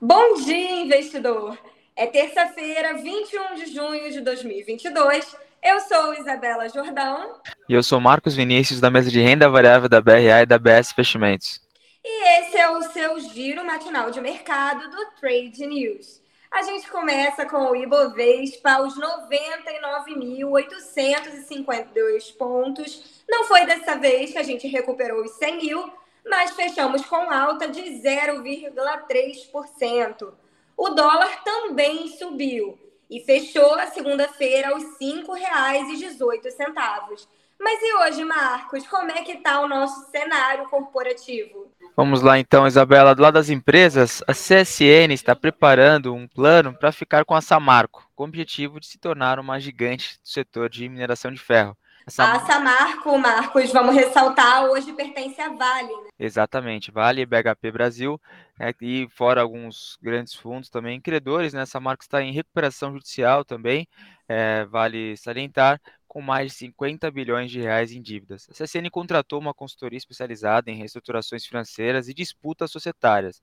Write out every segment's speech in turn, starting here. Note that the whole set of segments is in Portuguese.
Bom dia, investidor! É terça-feira, 21 de junho de 2022. Eu sou Isabela Jordão. E eu sou Marcos Vinícius, da mesa de renda variável da BRA e da BS Investimentos. E esse é o seu giro matinal de mercado do Trade News. A gente começa com o Ibovespa aos 99.852 pontos. Não foi dessa vez que a gente recuperou os 100 mil, mas fechamos com alta de 0,3%. O dólar também subiu e fechou a segunda-feira aos R$ 5,18. Mas e hoje, Marcos, como é que está o nosso cenário corporativo? Vamos lá então, Isabela. Do lado das empresas, a CSN está preparando um plano para ficar com a Samarco, com o objetivo de se tornar uma gigante do setor de mineração de ferro. A Samarco, Marcos, vamos ressaltar, hoje pertence à Vale. Né? Exatamente, Vale, BHP Brasil, né, e fora alguns grandes fundos também, credores, né, essa marca está em recuperação judicial também, é, vale salientar, com mais de 50 bilhões de reais em dívidas. A CSN contratou uma consultoria especializada em reestruturações financeiras e disputas societárias,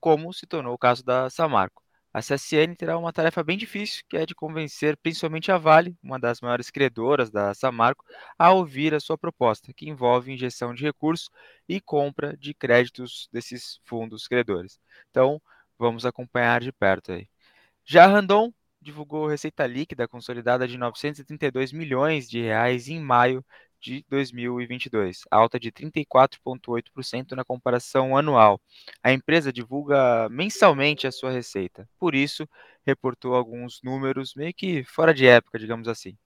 como se tornou o caso da Samarco. A CSN terá uma tarefa bem difícil, que é de convencer principalmente a Vale, uma das maiores credoras da Samarco, a ouvir a sua proposta, que envolve injeção de recursos e compra de créditos desses fundos credores. Então, vamos acompanhar de perto aí. Já a Randon divulgou receita líquida consolidada de 932 milhões de reais em maio de 2022, alta de 34,8% na comparação anual. A empresa divulga mensalmente a sua receita, por isso reportou alguns números meio que fora de época, digamos assim.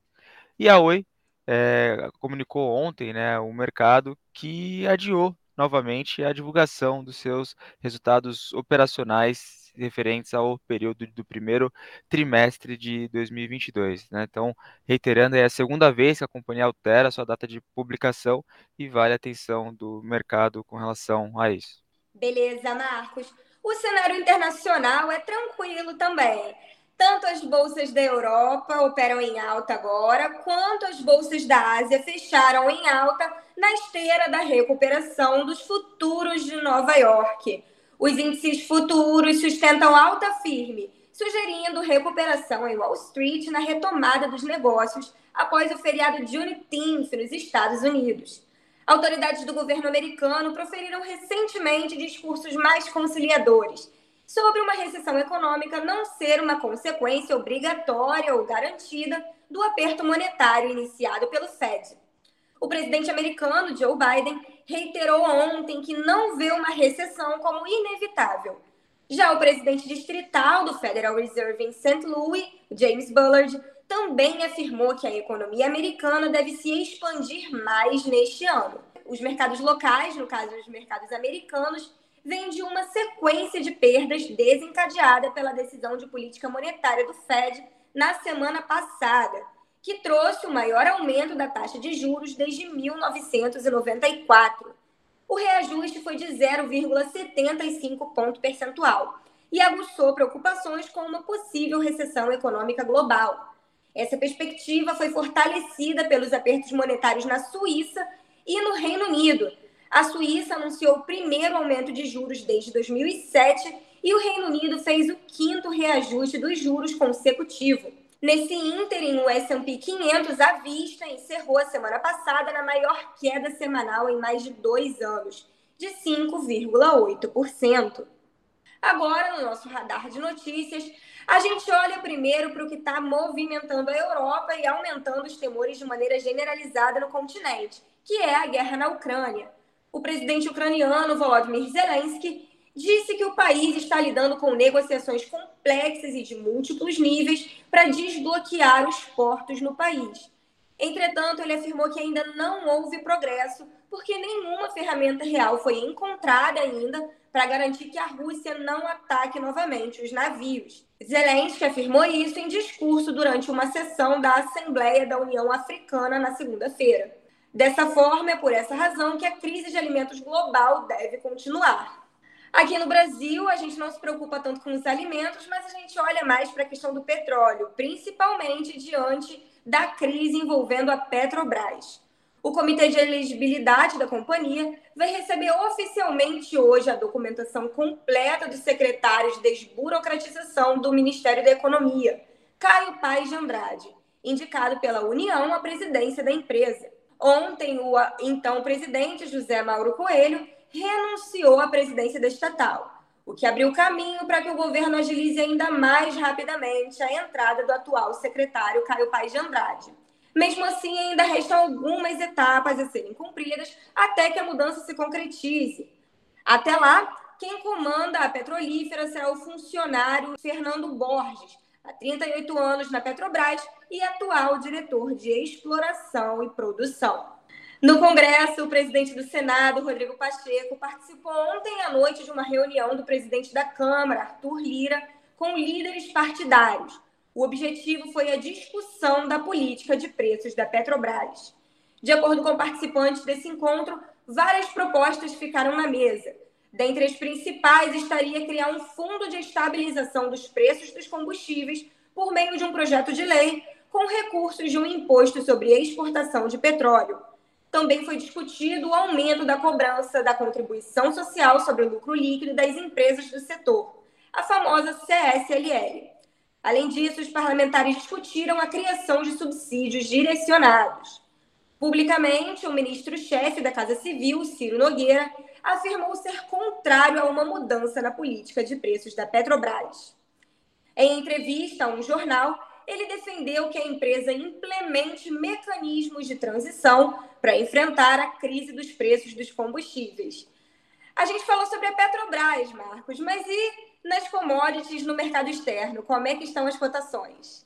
E a Oi é, comunicou ontem né, o mercado que adiou novamente a divulgação dos seus resultados operacionais referentes ao período do primeiro trimestre de 2022. Né? Então, reiterando, é a segunda vez que a companhia altera sua data de publicação e vale a atenção do mercado com relação a isso. Beleza, Marcos. O cenário internacional é tranquilo também. Tanto as bolsas da Europa operam em alta agora, quanto as bolsas da Ásia fecharam em alta na esteira da recuperação dos futuros de Nova York. Os índices futuros sustentam alta firme, sugerindo recuperação em Wall Street na retomada dos negócios após o feriado Juneteenth nos Estados Unidos. Autoridades do governo americano proferiram recentemente discursos mais conciliadores sobre uma recessão econômica não ser uma consequência obrigatória ou garantida do aperto monetário iniciado pelo Fed. O presidente americano Joe Biden reiterou ontem que não vê uma recessão como inevitável. Já o presidente distrital do Federal Reserve em St. Louis, James Bullard, também afirmou que a economia americana deve se expandir mais neste ano. Os mercados locais, no caso os mercados americanos, vêm de uma sequência de perdas desencadeada pela decisão de política monetária do Fed na semana passada, que trouxe o maior aumento da taxa de juros desde 1994. O reajuste foi de 0,75 ponto percentual e aguçou preocupações com uma possível recessão econômica global. Essa perspectiva foi fortalecida pelos apertos monetários na Suíça e no Reino Unido. A Suíça anunciou o primeiro aumento de juros desde 2007 e o Reino Unido fez o quinto reajuste dos juros consecutivo. Nesse ínterim, o S&P 500 à vista encerrou a semana passada na maior queda semanal em mais de dois anos, de 5,8%. Agora, no nosso radar de notícias, a gente olha primeiro para o que está movimentando a Europa e aumentando os temores de maneira generalizada no continente, que é a guerra na Ucrânia. O presidente ucraniano Volodymyr Zelensky disse que o país está lidando com negociações complexas e de múltiplos níveis para desbloquear os portos no país. Entretanto, ele afirmou que ainda não houve progresso porque nenhuma ferramenta real foi encontrada ainda para garantir que a Rússia não ataque novamente os navios. Zelensky afirmou isso em discurso durante uma sessão da Assembleia da União Africana na segunda-feira. Dessa forma, é por essa razão que a crise de alimentos global deve continuar. Aqui no Brasil, a gente não se preocupa tanto com os alimentos, mas a gente olha mais para a questão do petróleo, principalmente diante da crise envolvendo a Petrobras. O Comitê de Elegibilidade da companhia vai receber oficialmente hoje a documentação completa dos secretários de desburocratização do Ministério da Economia, Caio Paes de Andrade, indicado pela União à presidência da empresa. Ontem, o então presidente José Mauro Coelho renunciou à presidência da estatal, o que abriu caminho para que o governo agilize ainda mais rapidamente a entrada do atual secretário Caio Paes de Andrade. Mesmo assim, ainda restam algumas etapas a serem cumpridas até que a mudança se concretize. Até lá, quem comanda a petrolífera será o funcionário Fernando Borges, há 38 anos na Petrobras e atual diretor de exploração e produção. No Congresso, o presidente do Senado, Rodrigo Pacheco, participou ontem à noite de uma reunião do presidente da Câmara, Arthur Lira, com líderes partidários o objetivo foi a discussão da política de preços da Petrobras. De acordo com participantes desse encontro, várias propostas ficaram na mesa. Dentre as principais estaria criar um fundo de estabilização dos preços dos combustíveis por meio de um projeto de lei com recursos de um imposto sobre exportação de petróleo. Também foi discutido o aumento da cobrança da contribuição social sobre o lucro líquido das empresas do setor, a famosa CSLL. Além disso, os parlamentares discutiram a criação de subsídios direcionados. Publicamente, o ministro-chefe da Casa Civil, Ciro Nogueira, afirmou ser contrário a uma mudança na política de preços da Petrobras. Em entrevista a um jornal, ele defendeu que a empresa implemente mecanismos de transição para enfrentar a crise dos preços dos combustíveis. A gente falou sobre a Petrobras, Marcos, mas e nas commodities no mercado externo? Como é que estão as cotações?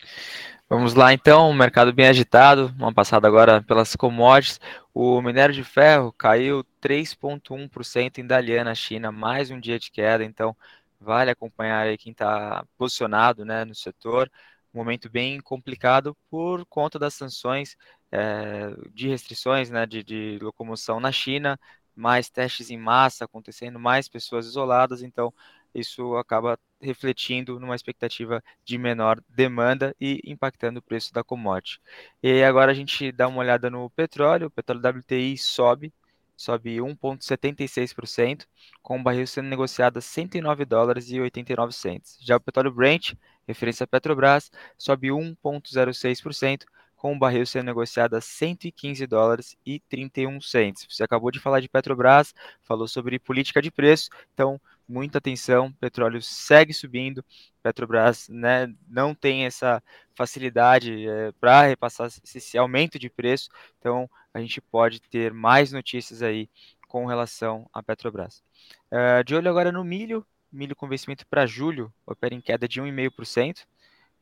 Vamos lá então, mercado bem agitado, uma passada agora pelas commodities. O minério de ferro caiu 3,1% em Dalian, na China, mais um dia de queda, então vale acompanhar aí quem está posicionado né, no setor. Um momento bem complicado por conta das sanções é, de restrições né, de, de locomoção na China, mais testes em massa acontecendo, mais pessoas isoladas, então isso acaba refletindo numa expectativa de menor demanda e impactando o preço da commodity. E agora a gente dá uma olhada no petróleo, o petróleo WTI sobe, sobe 1,76%, com o barril sendo negociado a 109 dólares e 89 centes. Já o petróleo Brent, referência à Petrobras, sobe 1,06%, com o barril sendo negociado a 115 dólares e 31 centes. Você acabou de falar de Petrobras, falou sobre política de preço, então muita atenção, petróleo segue subindo, Petrobras né, não tem essa facilidade é, para repassar esse aumento de preço, então a gente pode ter mais notícias aí com relação à Petrobras. Uh, de olho agora no milho, milho com vencimento para julho opera em queda de 1,5%,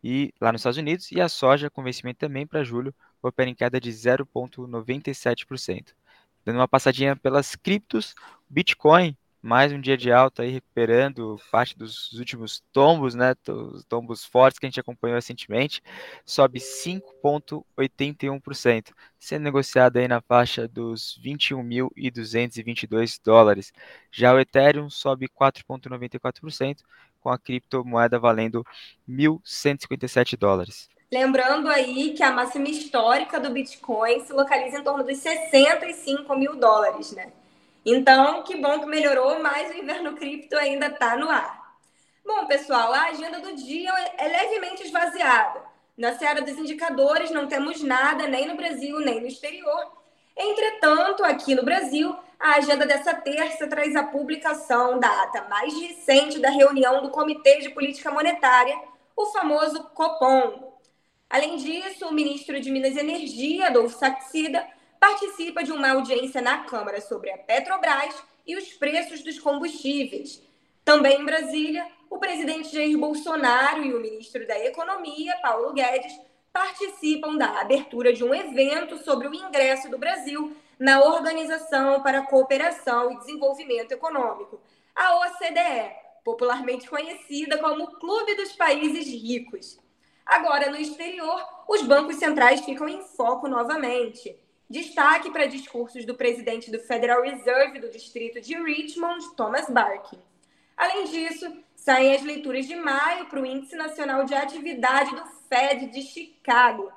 e lá nos Estados Unidos, e a soja com vencimento também para julho opera em queda de 0,97%. Dando uma passadinha pelas criptos, Bitcoin mais um dia de alta aí, recuperando parte dos últimos tombos, né? Os tombos fortes que a gente acompanhou recentemente, sobe 5,81%, sendo negociado aí na faixa dos 21.222 dólares. Já o Ethereum sobe 4,94%, com a criptomoeda valendo 1.157 dólares. Lembrando aí que a máxima histórica do Bitcoin se localiza em torno dos 65 mil dólares, né? Então, que bom que melhorou, mas o inverno cripto ainda está no ar. Bom, pessoal, a agenda do dia é levemente esvaziada. Na seara dos indicadores, não temos nada nem no Brasil, nem no exterior. Entretanto, aqui no Brasil, a agenda dessa terça traz a publicação da ata mais recente da reunião do Comitê de Política Monetária, o famoso COPOM. Além disso, o ministro de Minas e Energia, Adolfo Saxida, participa de uma audiência na Câmara sobre a Petrobras e os preços dos combustíveis. Também em Brasília, o presidente Jair Bolsonaro e o ministro da Economia, Paulo Guedes, participam da abertura de um evento sobre o ingresso do Brasil na Organização para a Cooperação e Desenvolvimento Econômico, a OCDE, popularmente conhecida como Clube dos Países Ricos. Agora, no exterior, os bancos centrais ficam em foco novamente. Destaque para discursos do presidente do Federal Reserve do distrito de Richmond, Thomas Barkin. Além disso, saem as leituras de maio para o Índice Nacional de Atividade do Fed de Chicago.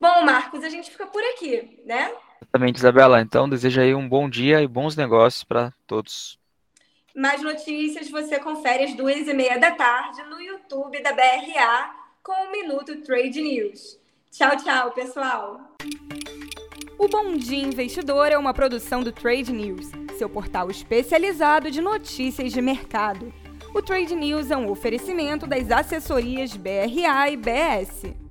Bom, Marcos, a gente fica por aqui, né? Exatamente, Isabela. Então, desejo aí um bom dia e bons negócios para todos. Mais notícias você confere às duas e meia da tarde no YouTube da BRA com o Minuto Trade News. Tchau, tchau, pessoal! O Bom Dia Investidor é uma produção do Trade News, seu portal especializado de notícias de mercado. O Trade News é um oferecimento das assessorias BRA e BS